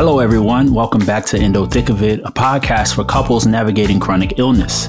Hello, everyone. Welcome back to Endo Thick of It, a podcast for couples navigating chronic illness.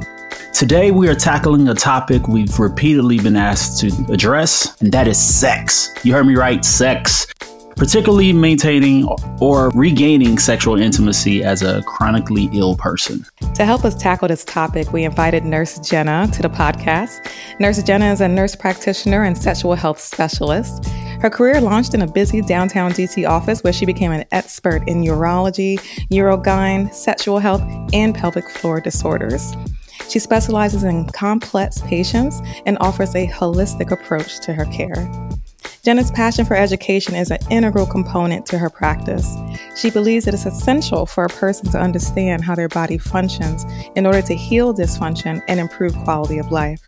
Today, we are tackling a topic we've repeatedly been asked to address, and that is sex. You heard me right, sex. Particularly maintaining or regaining sexual intimacy as a chronically ill person. To help us tackle this topic, we invited Nurse Jenna to the podcast. Nurse Jenna is a nurse practitioner and sexual health specialist. Her career launched in a busy downtown DC office where she became an expert in urology, urogyne, sexual health, and pelvic floor disorders. She specializes in complex patients and offers a holistic approach to her care. Jenna's passion for education is an integral component to her practice. She believes it is essential for a person to understand how their body functions in order to heal dysfunction and improve quality of life.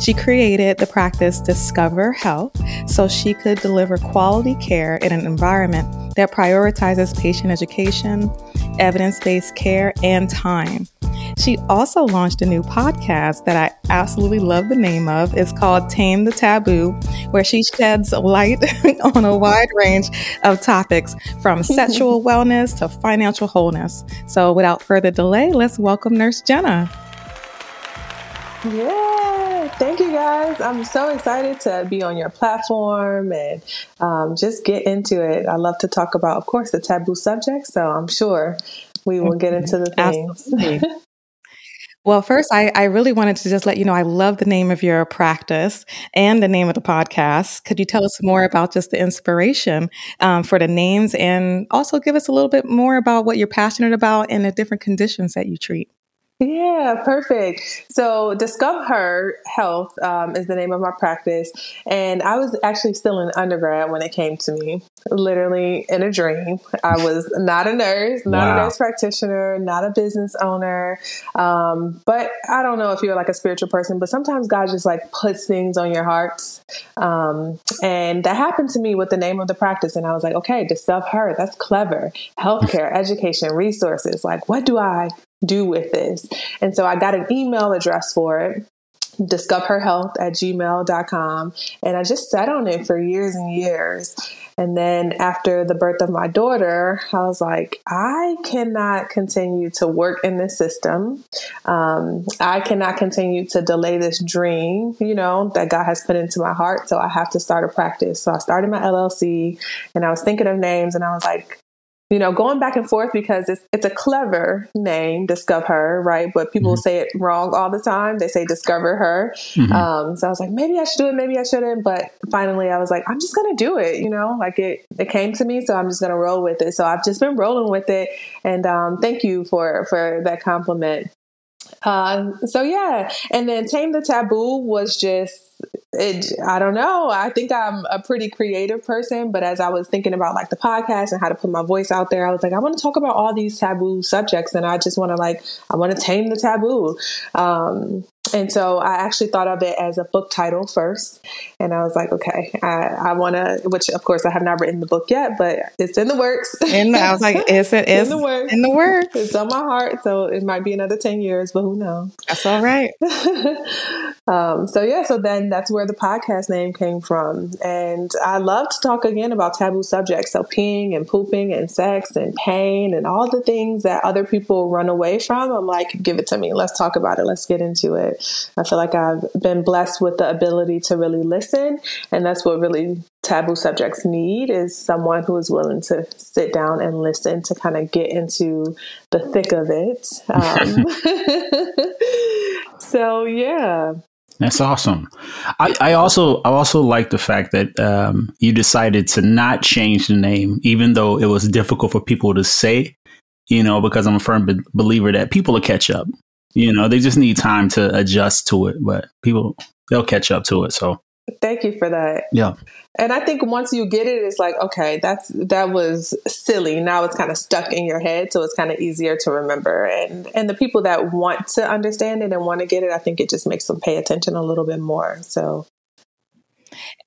She created the practice DiscovHER Health so she could deliver quality care in an environment that prioritizes patient education, evidence based care, and time. She also launched a new podcast that I absolutely love the name of. It's called Tame the Taboo, where she sheds light on a wide range of topics from sexual wellness to financial wholeness. So, without further delay, let's welcome Nurse Jenna. Yeah, thank you guys. I'm so excited to be on your platform and um, just get into it. I love to talk about, of course, the taboo subject, so I'm sure we will get into the things. Well, first, I, I really wanted to just let you know I love the name of your practice and the name of the podcast. Could you tell us more about just the inspiration um, for the names and also give us a little bit more about what you're passionate about and the different conditions that you treat? Yeah, perfect. So, DiscovHER Health um, is the name of my practice. And I was actually still in undergrad when it came to me, literally in a dream. I was not a nurse, not wow. a nurse practitioner, not a business owner. Um, but I don't know if you're like a spiritual person, but sometimes God just like puts things on your hearts. Um, and that happened to me with the name of the practice. And I was like, okay, Discover Her, that's clever. Healthcare, education, resources. Like, what do I do with this? And so I got an email address for it discovherhealth at gmail.com and i just sat on it for years and years. And then after the birth of my daughter i was like i cannot continue to work in this system. Um, i cannot continue to delay this dream you know that god has put into my heart. So i have to start a practice. So i started my llc and i was thinking of names and i was like you know, going back and forth because it's it's a clever name, Discover Her, right? But people mm-hmm. say it wrong all the time. They say Discover Her. Mm-hmm. Um, so I was like, maybe I should do it, maybe I shouldn't. But finally, I was like, I'm just gonna do it. You know, like it it came to me, so I'm just gonna roll with it. So I've just been rolling with it, and um, thank you for for that compliment. Uh, so yeah, and then Tame the Taboo was just it, I don't know. I think I'm a pretty creative person, but as I was thinking about like the podcast and how to put my voice out there, I was like, I want to talk about all these taboo subjects, and I just want to like, I want to tame the taboo. Um, and so I actually thought of it as a book title first. And I was like, okay, I, I want to, which of course I have not written the book yet, but it's in the works. And I was like, is it is in the works? In the works. It's on my heart. So it might be another 10 years, but who knows? That's all right. um, so yeah, so then that's where the podcast name came from. And I love to talk again about taboo subjects. So peeing and pooping and sex and pain and all the things that other people run away from. I'm like, give it to me. Let's talk about it. Let's get into it. I feel like I've been blessed with the ability to really listen, and that's what really taboo subjects need is someone who is willing to sit down and listen to kind of get into the thick of it. Um, so yeah. That's awesome. I, I, also I also like the fact that um, you decided to not change the name, even though it was difficult for people to say. You know, because I'm a firm be- believer that people will catch up. You know, they just need time to adjust to it, but people they'll catch up to it. So Thank you for that. Yeah. And I think once you get it, it's like, okay, that's that was silly. Now it's kind of stuck in your head, so it's kind of easier to remember. And and the people that want to understand it and want to get it, I think it just makes them pay attention a little bit more. So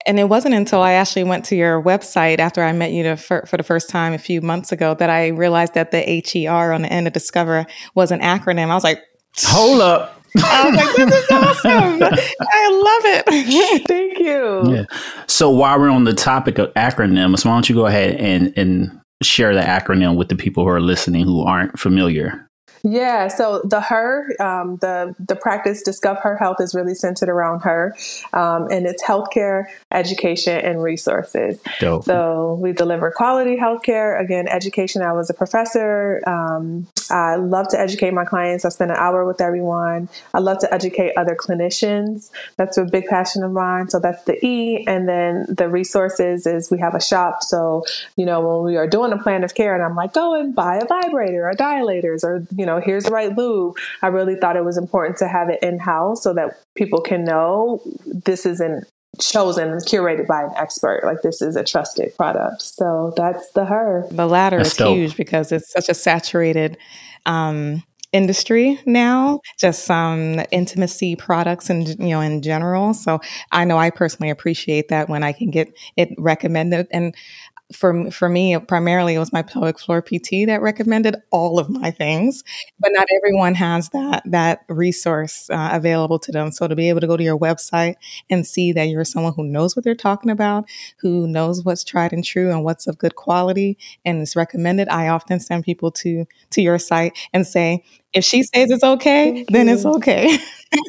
and it wasn't until I actually went to your website after I met you to, for, for, the first time a few months ago that I realized that the HER on the end of Discover was an acronym. I was like, Hold up. Oh I was like, this is awesome. I love it. Thank you. Yeah. So while we're on the topic of acronyms, why don't you go ahead and, and share the acronym with the people who are listening who aren't familiar? Yeah, so the her, um, the the practice DiscovHER Health is really centered around her, um, and it's healthcare, education, and resources. Dope. So we deliver quality healthcare. Again, education. I was a professor. Um, I love to educate my clients. I spend an hour with everyone. I love to educate other clinicians. That's a big passion of mine. So that's the E, and then the resources is we have a shop. So you know when we are doing a plan of care, and I'm like, go and buy a vibrator or dilators or you know, here's the right lube. I really thought it was important to have it in house so that people can know this isn't chosen curated by an expert. Like this is a trusted product. So that's the her. The latter that's is dope. huge because it's such a saturated um, industry now just some intimacy products and you know in general so i know i personally appreciate that when i can get it recommended and for for me primarily it was my pelvic floor PT that recommended all of my things but not everyone has that that resource uh, available to them so to be able to go to your website and see that you're someone who knows what they're talking about who knows what's tried and true and what's of good quality and is recommended I often send people to to your site and say if she says it's okay Thank then you. it's okay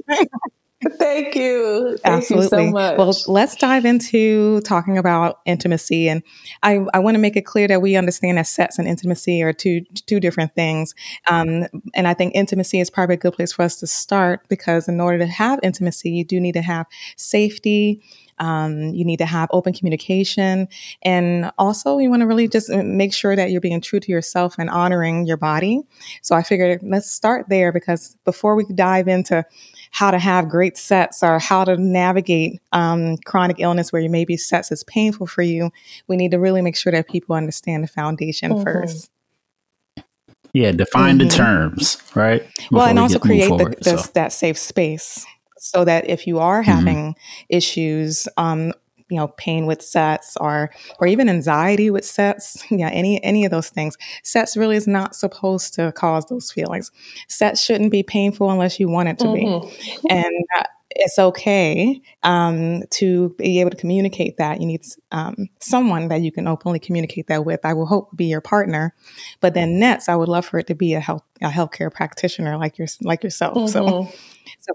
Thank you. Thank Absolutely. You so much. well, let's dive into talking about intimacy. And I, I want to make it clear that we understand that sex and intimacy are two two different things. Um, and I think intimacy is probably a good place for us to start because in order to have intimacy, you do need to have safety. Um, you need to have open communication. And also, you want to really just make sure that you're being true to yourself and honoring your body. So I figured let's start there because before we dive into how to have great sets or how to navigate um, chronic illness where maybe sets is painful for you, we need to really make sure that people understand the foundation mm-hmm. first. Yeah, define mm-hmm. the terms, right? Before well, and also create forward, the, the, so. that safe space so that if you are mm-hmm. having mm-hmm. issues um, you know pain with sets or or even anxiety with sets yeah any any of those things sets really is not supposed to cause those feelings sets shouldn't be painful unless you want it to mm-hmm. be and uh, it's okay um, to be able to communicate that. You need um, someone that you can openly communicate that with. I will hope be your partner, but then next, I would love for it to be a health a healthcare practitioner like your like yourself. Mm-hmm. So, so,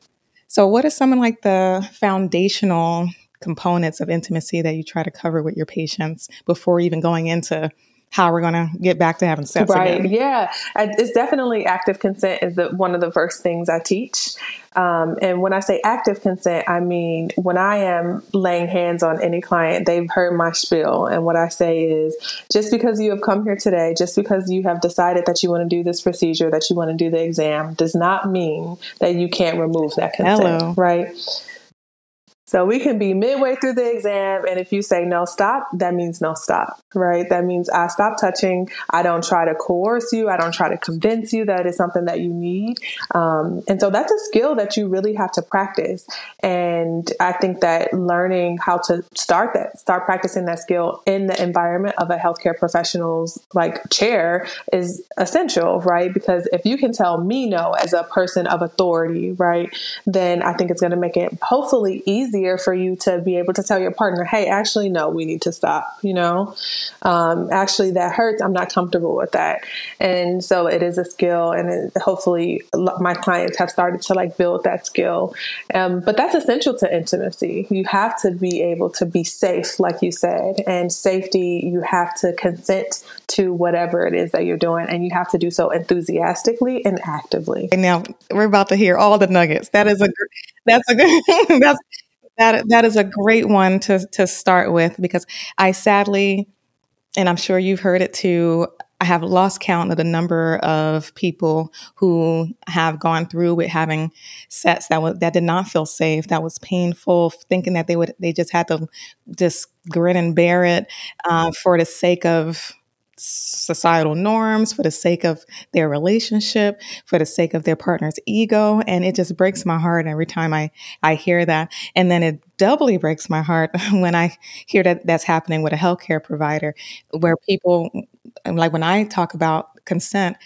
so what is someone like the foundational components of intimacy that you try to cover with your patients before even going into how we're going to get back to having sex right again. yeah it's definitely active consent is the, one of the first things i teach um, and when i say active consent i mean when i am laying hands on any client they've heard my spiel and what i say is just because you have come here today just because you have decided that you want to do this procedure that you want to do the exam does not mean that you can't remove that consent Hello. right so we can be midway through the exam, and if you say no stop, that means no stop, right? That means I stop touching. I don't try to coerce you. I don't try to convince you that it's something that you need. Um, and so that's a skill that you really have to practice. And I think that learning how to start that, start practicing that skill in the environment of a healthcare professional's like chair is essential, right? Because if you can tell me no as a person of authority, right, then I think it's going to make it hopefully easier easier for you to be able to tell your partner, hey, actually, no, we need to stop, you know? Um, actually, that hurts. I'm not comfortable with that. And so it is a skill, and it, hopefully, my clients have started to like build that skill. Um, but that's essential to intimacy. You have to be able to be safe, like you said, and safety, you have to consent to whatever it is that you're doing, and you have to do so enthusiastically and actively. And now we're about to hear all the nuggets. That is a that's a good that's that that is a great one to to start with because I sadly, and I'm sure you've heard it too. I have lost count of the number of people who have gone through with having sets that was that did not feel safe, that was painful, thinking that they would they just had to just grin and bear it uh, for the sake of societal norms, for the sake of their relationship, for the sake of their partner's ego. And it just breaks my heart every time I, I hear that. And then it doubly breaks my heart when I hear that that's happening with a healthcare provider where people, like when I talk about consent,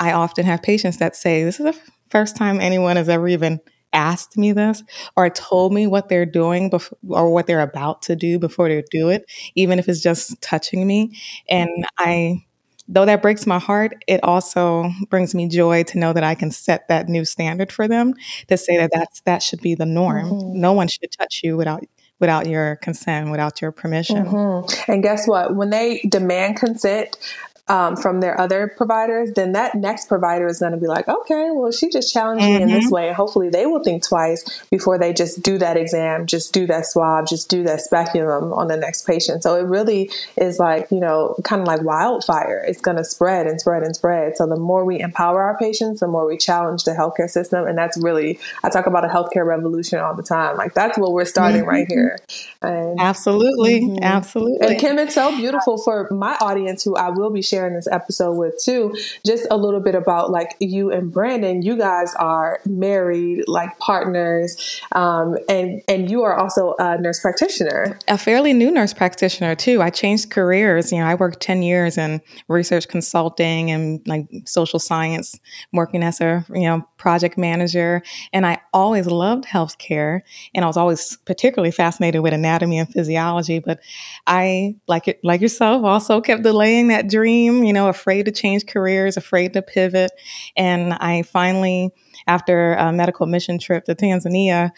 I often have patients that say, this is the first time anyone has ever even asked me this or told me what they're doing before, or what they're about to do before they do it, even if it's just touching me. And I though that breaks my heart, it also brings me joy to know that I can set that new standard for them to say that that's, that should be the norm. Mm-hmm. No one should touch you without without your consent, without your permission. Mm-hmm. And guess what? When they demand consent, um, from their other providers, then that next provider is going to be like, okay, well, she just challenged mm-hmm. me in this mm-hmm. way. And hopefully they will think twice before they just do that exam, just do that swab, just do that speculum on the next patient. So it really is like, you know, kind of like wildfire. It's going to spread and spread and spread. So the more we empower our patients, the more we challenge the healthcare system. And that's really, I talk about a healthcare revolution all the time. Like that's what we're starting mm-hmm. right here. And, absolutely. Mm-hmm. Absolutely. And Kim, it's so beautiful for my audience who I will be sharing sharing this episode with too. Just a little bit about like you and Brandon. You guys are married, like partners, um, and and you are also a nurse practitioner. A fairly new nurse practitioner too. I changed careers. You know, I worked ten years in research consulting and like social science, working as a you know project manager, and I always loved healthcare, and I was always particularly fascinated with anatomy and physiology. But I, like it, like yourself, also kept delaying that dream. You know, afraid to change careers, afraid to pivot, and I finally, after a medical mission trip to Tanzania,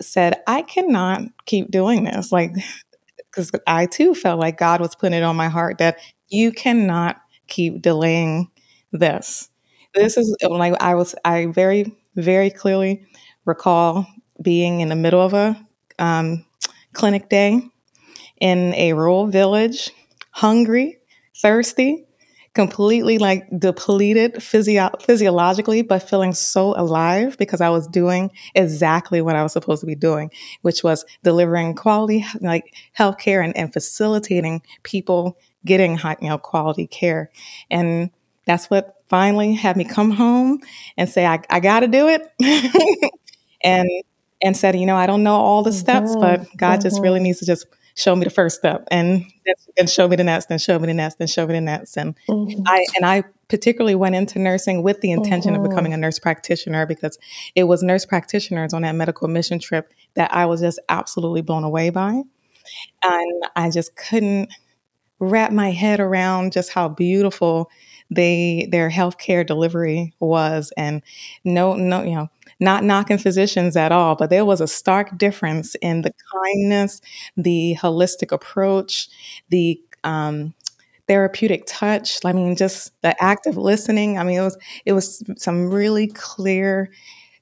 said I cannot keep doing this. Like, because I too felt like God was putting it on my heart that you cannot keep delaying this this is like I was I very very clearly recall being in the middle of a um, clinic day in a rural village, hungry, thirsty, completely like depleted physio- physiologically, but feeling so alive because I was doing exactly what I was supposed to be doing, which was delivering quality like healthcare and, and facilitating people getting high, you know, quality care. And that's what finally had me come home and say, I, I got to do it. and, and said, you know, I don't know all the mm-hmm. steps, but God mm-hmm. just really mm-hmm. needs to just show me the first step and and show me the next and show me the next and show me the next and mm-hmm. I and I particularly went into nursing with the intention mm-hmm. of becoming a nurse practitioner because it was nurse practitioners on that medical mission trip that I was just absolutely blown away by and I just couldn't wrap my head around just how beautiful they their healthcare delivery was and no no you know not knocking physicians at all but there was a stark difference in the kindness the holistic approach the um, therapeutic touch i mean just the active listening i mean it was it was some really clear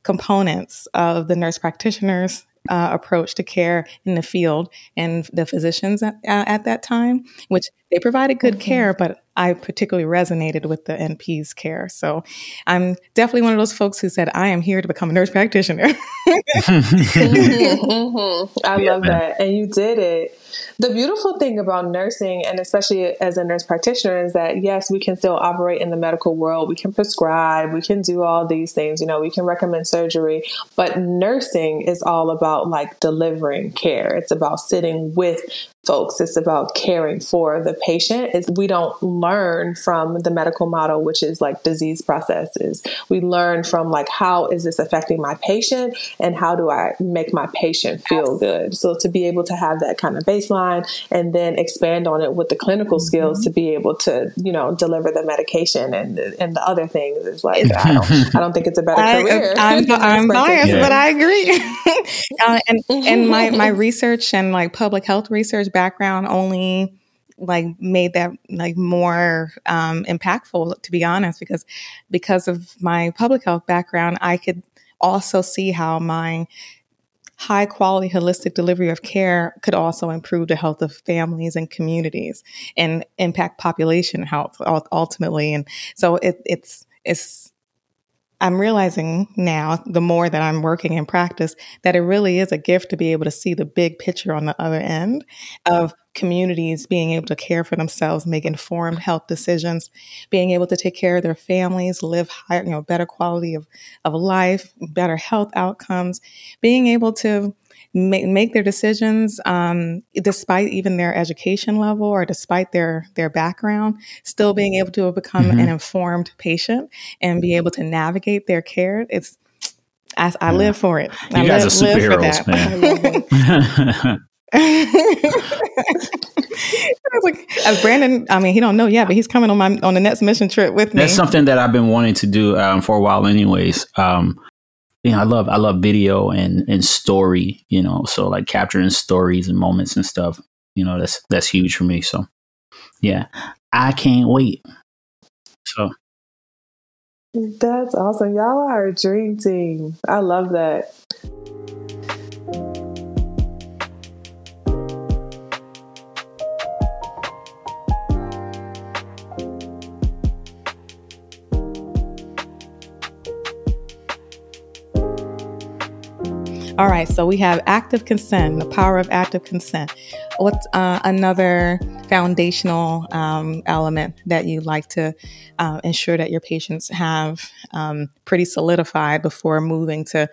components of the nurse practitioners uh, approach to care in the field and the physicians at, uh, at that time, which they provided good mm-hmm. care, but I particularly resonated with the NP's care. So I'm definitely one of those folks who said, I am here to become a nurse practitioner. mm-hmm, mm-hmm. I yeah, love man. that. And you did it. The beautiful thing about nursing, and especially as a nurse practitioner, is that yes, we can still operate in the medical world. We can prescribe, we can do all these things, you know, we can recommend surgery, but nursing is all about like delivering care. It's about sitting with folks. It's about caring for the patient. It's, we don't learn from the medical model, which is like disease processes. We learn from like how is this affecting my patient and how do I make my patient feel good. So to be able to have that kind of baseline and then expand on it with the clinical mm-hmm. skills to be able to you know deliver the medication and and the other things is like I don't, I don't think it's a better I, career. I'm, I'm biased, yeah. but I agree. uh, and and my my research and like public health research background only like made that like more um, impactful to be honest because because of my public health background i could also see how my high quality holistic delivery of care could also improve the health of families and communities and impact population health ultimately. And so it, it's it's I'm realizing now, the more that I'm working in practice, that it really is a gift to be able to see the big picture on the other end of communities being able to care for themselves, make informed health decisions, being able to take care of their families, live higher, you know, better quality of, of life, better health outcomes, being able to make, make their decisions um, despite even their education level or despite their their background still being able to become mm-hmm. an informed patient and be able to navigate their care it's I, I live for it. You I guys live, are superheroes, man. like, as Brandon, I mean, he don't know yet, but he's coming on my on the next mission trip with me. That's something that I've been wanting to do um, for a while, anyways. Um, you know, I love I love video and and story. You know, so like capturing stories and moments and stuff. You know, that's that's huge for me. So, yeah, I can't wait. So. That's awesome. Y'all are a dream team. I love that. All right, so we have active consent, the power of active consent. What's uh, another foundational um, element that you like to uh, ensure that your patients have um, pretty solidified before moving to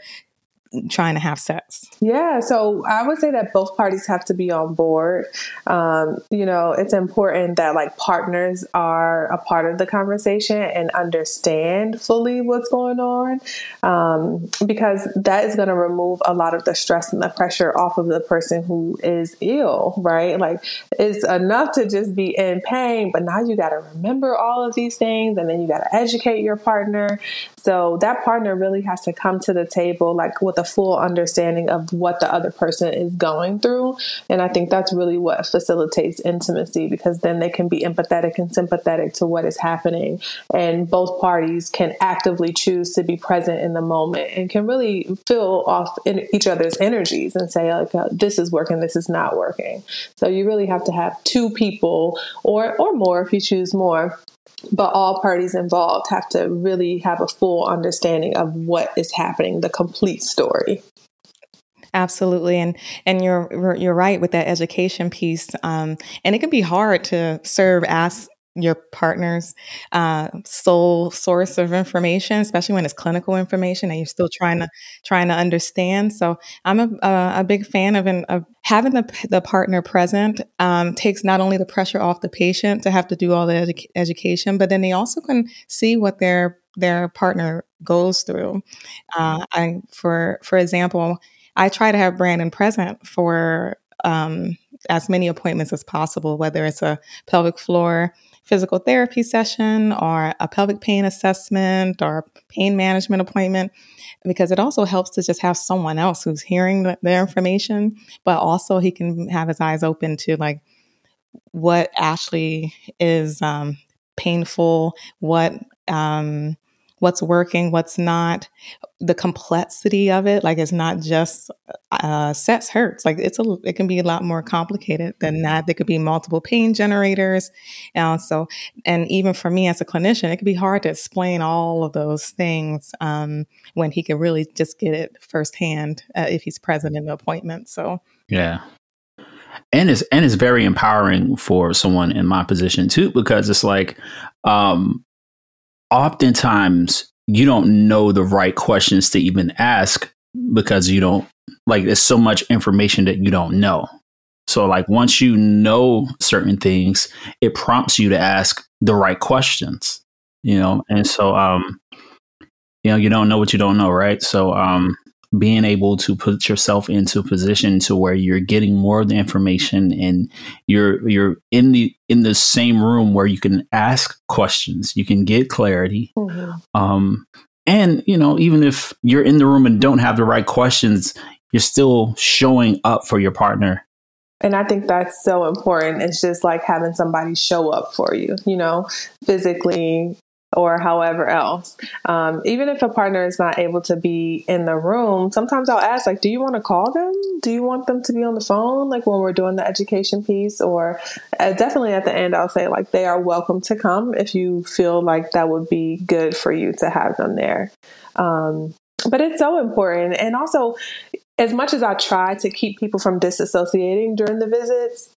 trying to have sex? Yeah, so I would say that both parties have to be on board. Um, you know, it's important that like partners are a part of the conversation and understand fully what's going on um, because that is going to remove a lot of the stress and the pressure off of the person who is ill, right? Like it's enough to just be in pain, but now you got to remember all of these things and then you got to educate your partner. So that partner really has to come to the table like with a full understanding of what the other person is going through. And I think that's really what facilitates intimacy because then they can be empathetic and sympathetic to what is happening. And both parties can actively choose to be present in the moment and can really feel off in each other's energies and say, like, uh, this is working, this is not working. So you really have to have two people or, or more if you choose more but all parties involved have to really have a full understanding of what is happening, the complete story. Absolutely, and and you're you're right with that education piece, um, and it can be hard to serve as your partner's uh, sole source of information, especially when it's clinical information and you're still trying to trying to understand. So I'm a, a, a big fan of, an, of having the, the partner present. Um, takes not only the pressure off the patient to have to do all the edu- education, but then they also can see what their their partner goes through. Uh, I, for for example, I try to have Brandon present for um, as many appointments as possible, whether it's a pelvic floor physical therapy session or a pelvic pain assessment or pain management appointment because it also helps to just have someone else who's hearing the, the information, but also he can have his eyes open to like what actually is um, painful, what um, what's working, what's not, the complexity of it. Like it's not just uh, sex hurts. Like it's a, it can be a lot more complicated than that. There could be multiple pain generators, and so, and even for me as a clinician, it could be hard to explain all of those things um, when he can really just get it firsthand uh, if he's present in the appointment. So yeah, and it's and it's very empowering for someone in my position too because it's like um oftentimes you don't know the right questions to even ask because you don't like there's so much information that you don't know. So like once you know certain things, it prompts you to ask the right questions, you know? And so um you know, you don't know what you don't know, right? So um being able to put yourself into a position to where you're getting more of the information and you're you're in the in the same room where you can ask questions you can get clarity mm-hmm. um, and you know even if you're in the room and don't have the right questions you're still showing up for your partner and I think that's so important. It's just like having somebody show up for you, you know, physically, or however else. Um, even if a partner is not able to be in the room, sometimes I'll ask, like, do you want to call them? Do you want them to be on the phone, like when we're doing the education piece? Or uh, definitely at the end, I'll say, like, they are welcome to come if you feel like that would be good for you to have them there. Um, but it's so important. And also, as much as I try to keep people from disassociating during the visits,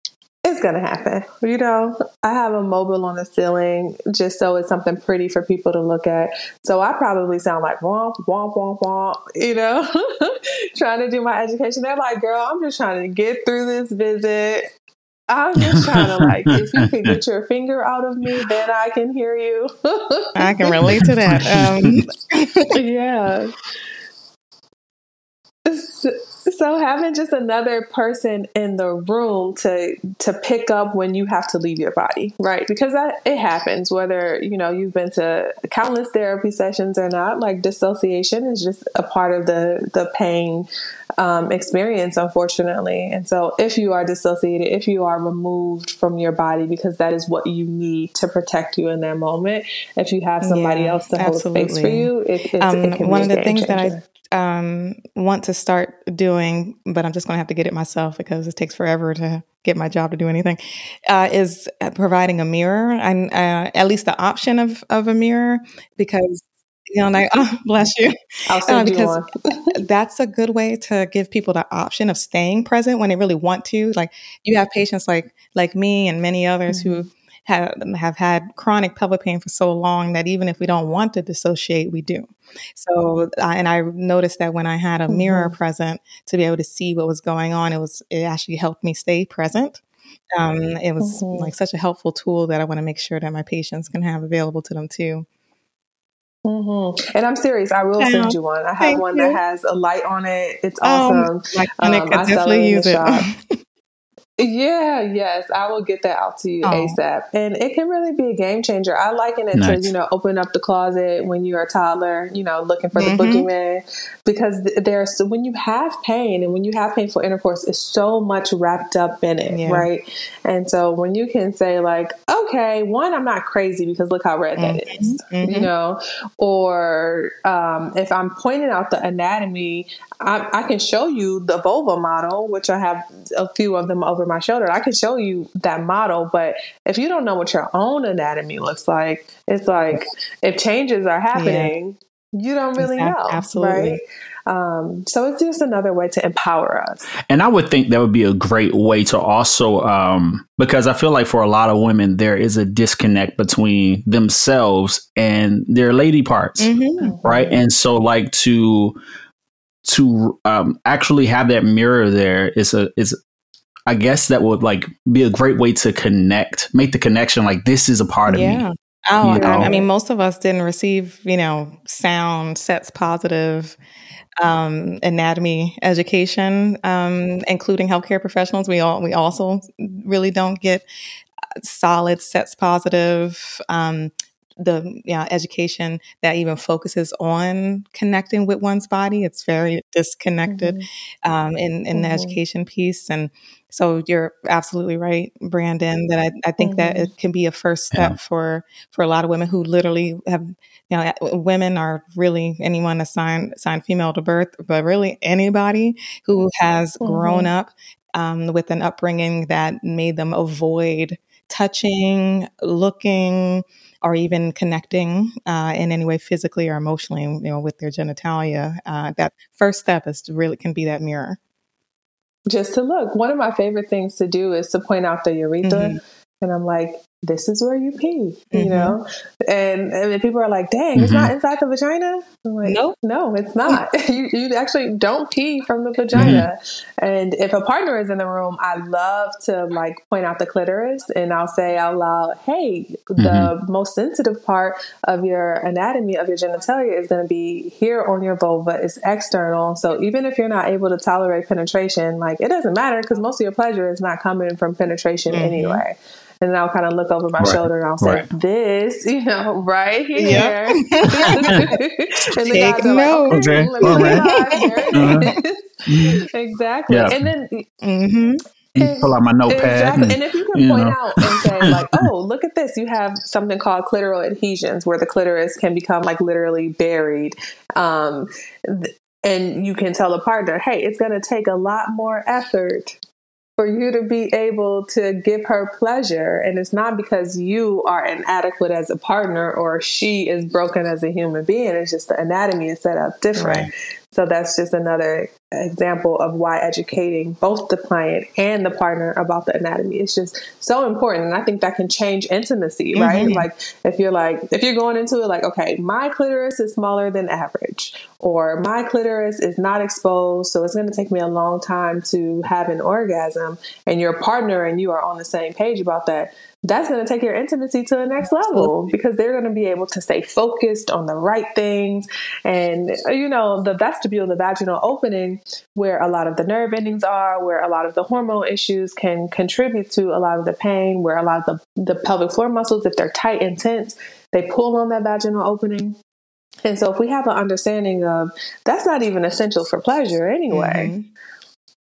it's gonna happen. You know, I have a mobile on the ceiling just so it's something pretty for people to look at. So I probably sound like womp womp womp womp. You know, trying to do my education. They're like, "Girl, I'm just trying to get through this visit. I'm just trying to like, if you could get your finger out of me, then I can hear you." I can relate to that. Um. yeah. so having just another person in the room to to pick up when you have to leave your body right? Because that it happens whether you know you've been to countless therapy sessions or not like dissociation is just a part of the the pain um, experience unfortunately. And so if you are dissociated if you are removed from your body because that is what you need to protect you in that moment if you have somebody yeah, else to hold space for you it, um, it one of the things changer. that i um, want to start doing, but I'm just going to have to get it myself because it takes forever to get my job to do anything, uh, is providing a mirror and uh, at least the option of, of a mirror because you know, like, oh, bless you. Uh, because that's a good way to give people the option of staying present when they really want to. Like you have patients like like me and many others mm-hmm. who have, have had chronic pelvic pain for so long that even if we don't want to dissociate, we do. So, and I noticed that when I had a mm-hmm. mirror present to be able to see what was going on, it was, it actually helped me stay present. Um, it was mm-hmm. like such a helpful tool that I want to make sure that my patients can have available to them too. Mm-hmm. And I'm serious. I will send you one. I have Thank one you. that has a light on it. It's awesome. Um, like, um, I definitely use it. Yeah, yes, I will get that out to you. ASAP. And it can really be a game changer. I liken it nice. to, you know, open up the closet when you're a toddler, you know, looking for mm-hmm. the boogeyman. Because there's, when you have pain and when you have painful intercourse, it's so much wrapped up in it, yeah. right? And so when you can say, like, okay, one, I'm not crazy because look how red mm-hmm. that is, mm-hmm. you know, or um, if I'm pointing out the anatomy, I, I can show you the vulva model, which I have a few of them over my shoulder. I can show you that model, but if you don't know what your own anatomy looks like, it's like if changes are happening, yeah. you don't really exactly. know. Absolutely. Right? Um, so it's just another way to empower us. And I would think that would be a great way to also, um, because I feel like for a lot of women, there is a disconnect between themselves and their lady parts, mm-hmm. right? And so, like to to um, actually have that mirror there is a is I guess that would like be a great way to connect, make the connection. Like this is a part of yeah. me. Oh, you know? I, mean, most of us didn't receive, you know, sound sex positive um, anatomy education, um, including healthcare professionals. We all we also really don't get uh, solid sex positive um, the you know, education that even focuses on connecting with one's body. It's very disconnected mm-hmm. um, in, in mm-hmm. the education piece. And so you're absolutely right, Brandon, that I, I think mm-hmm. that it can be a first step yeah. for, for a lot of women who literally have, you know, women are really anyone assigned, assigned female to birth, but really anybody who has grown mm-hmm. up um, with an upbringing that made them avoid touching, looking, or even connecting uh, in any way physically or emotionally, you know, with their genitalia. Uh, that first step is to really can be that mirror. Just to look. One of my favorite things to do is to point out the urethra. Mm-hmm. And I'm like, this is where you pee, you mm-hmm. know? And, and people are like, dang, mm-hmm. it's not mm-hmm. inside the vagina? I'm like, no, no, it's not. you, you actually don't pee from the vagina. Mm-hmm. And if a partner is in the room, I love to like point out the clitoris and I'll say out loud, hey, the mm-hmm. most sensitive part of your anatomy of your genitalia is going to be here on your vulva. It's external. So even if you're not able to tolerate penetration, like it doesn't matter because most of your pleasure is not coming from penetration mm-hmm. anyway and then I'll kind of look over my right. shoulder and I'll say, right. "This, you know, right here." Yep. and the Take guys are note. like, "Okay, okay. all right." uh-huh. exactly. Yeah. And then. Mm-hmm. And, pull out my notepad. Exactly. And, and if you can you point know. out and say, like, oh, look at this, you have something called clitoral adhesions where the clitoris can become like literally buried. Um, and you can tell a partner, hey, it's going to take a lot more effort for you to be able to give her pleasure. And it's not because you are inadequate as a partner or she is broken as a human being. It's just the anatomy is set up different. Right. So that's just another example of why educating both the client and the partner about the anatomy is just so important. And I think that can change intimacy, mm-hmm. right? Like if you're like, if you're going into it like, okay, my clitoris is smaller than average, or my clitoris is not exposed, so it's going to take me a long time to have an orgasm, and your partner and you are on the same page about that, that's going to take your intimacy to the next level because they're going to be able to stay focused on the right things. And, you know, the vestibule, the vaginal opening, where a lot of the nerve endings are, where a lot of the hormone issues can contribute to a lot of the pain, where a lot of the, the pelvic floor muscles, if they're tight and tense, they pull on that vaginal opening. And so, if we have an understanding of that's not even essential for pleasure anyway, mm-hmm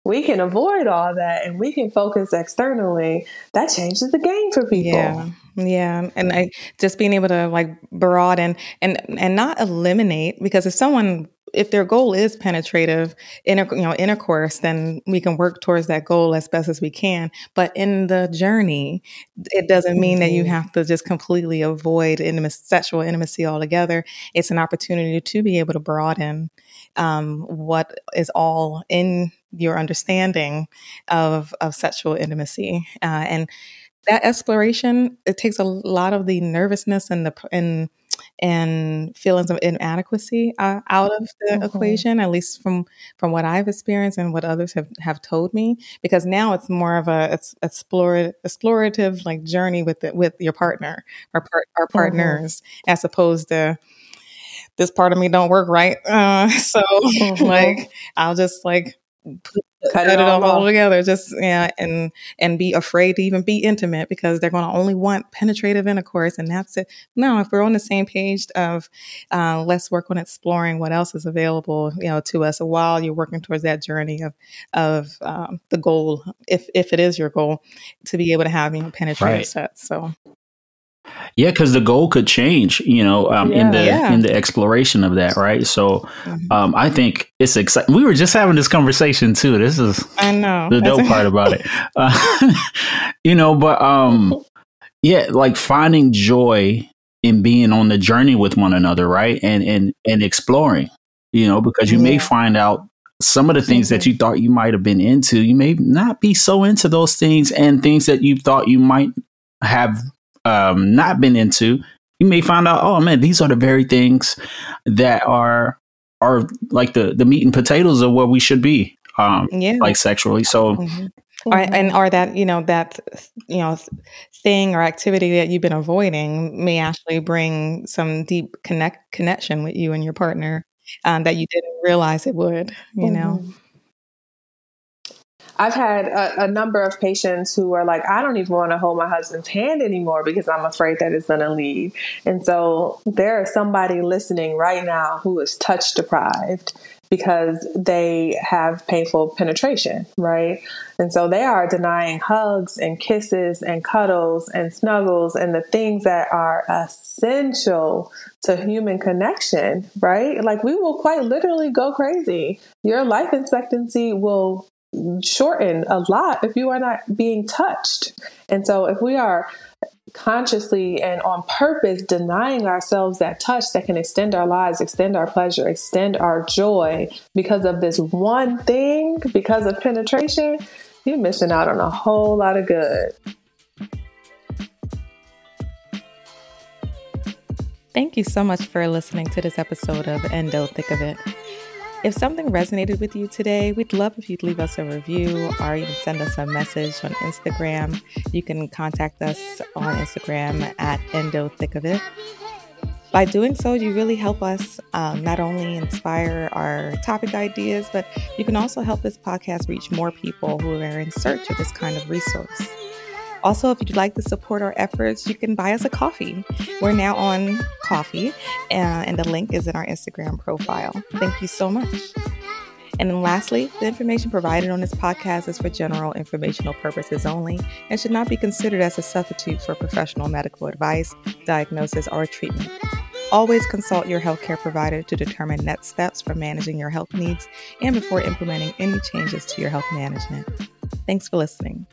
we can avoid all that and we can focus externally, that changes the game for people. Yeah. Yeah, and I just being able to like broaden and and not eliminate because if someone if their goal is penetrative inter, you know intercourse then we can work towards that goal as best as we can but in the journey it doesn't mean that you mm-hmm. have to just completely avoid intimacy, sexual intimacy altogether it's an opportunity to be able to broaden um, what is all in your understanding of of sexual intimacy uh, and that exploration it takes a lot of the nervousness and the and and feelings of inadequacy uh, out of the mm-hmm. equation at least from from what i've experienced and what others have have told me because now it's more of a it's explorative explorative like journey with the, with your partner or part, our mm-hmm. partners mm-hmm. as opposed to this part of me don't work right. Uh, so mm-hmm. like I'll just like cut, it, all, all together, just yeah, and and be afraid to even be intimate because they're going to only want penetrative intercourse, and that's it. No, if we're on the same page of uh, let's work on exploring what else is available, you know, to us while you're working towards that journey of of um, the goal, if if it is your goal, to be able to have you know penetrative right. sets. So yeah, because the goal could change, you know, um, yeah, in the yeah. in the exploration of that, right? So, mm-hmm. um, I think it's exciting. We were just having this conversation too. This is I know the dope part about it, uh, you know. But um, yeah, like finding joy in being on the journey with one another, right? And and and exploring, you know, because you yeah. may find out some of the things mm-hmm. that you thought you might have been into, you may not be so into those things, and things that you thought you might have um, not been into, you may find out, oh man, these are the very things that are are like the the meat and potatoes of where we should be, um, yeah. like sexually. So. Mm-hmm. Or, and or that you know that you know thing or activity that you've been avoiding may actually bring some deep connect connection with you and your partner um, that you didn't realize it would you mm-hmm. know I've had a, a, number of patients who are like, I don't even want to hold my husband's hand anymore because I'm afraid that it's going to leave. And so there is somebody listening right now who is touch deprived because they have painful penetration, right? And so they are denying hugs and kisses and cuddles and snuggles and the things that are essential to human connection, right? Like we will quite literally go crazy. Your life expectancy will shorten a lot if you are not being touched. And so if we are consciously and on purpose denying ourselves that touch that can extend our lives, extend our pleasure, extend our joy because of this one thing, because of penetration, you're missing out on a whole lot of good. Thank you so much for listening to this episode of Endo Thick of It. If something resonated with you today, we'd love if you'd leave us a review or even send us a message on Instagram. You can contact us on Instagram at Endo Thick of It. By doing so, you really help us um, not only inspire our topic ideas, but you can also help this podcast reach more people who are in search of this kind of resource. Also, if you'd like to support our efforts, you can buy us a coffee. We're now on Ko-fi, uh, and the link is in our Instagram profile. Thank you so much. And then lastly, the information provided on this podcast is for general informational purposes only and should not be considered as a substitute for professional medical advice, diagnosis, or treatment. Always consult your healthcare provider to determine next steps for managing your health needs and before implementing any changes to your health management. Thanks for listening.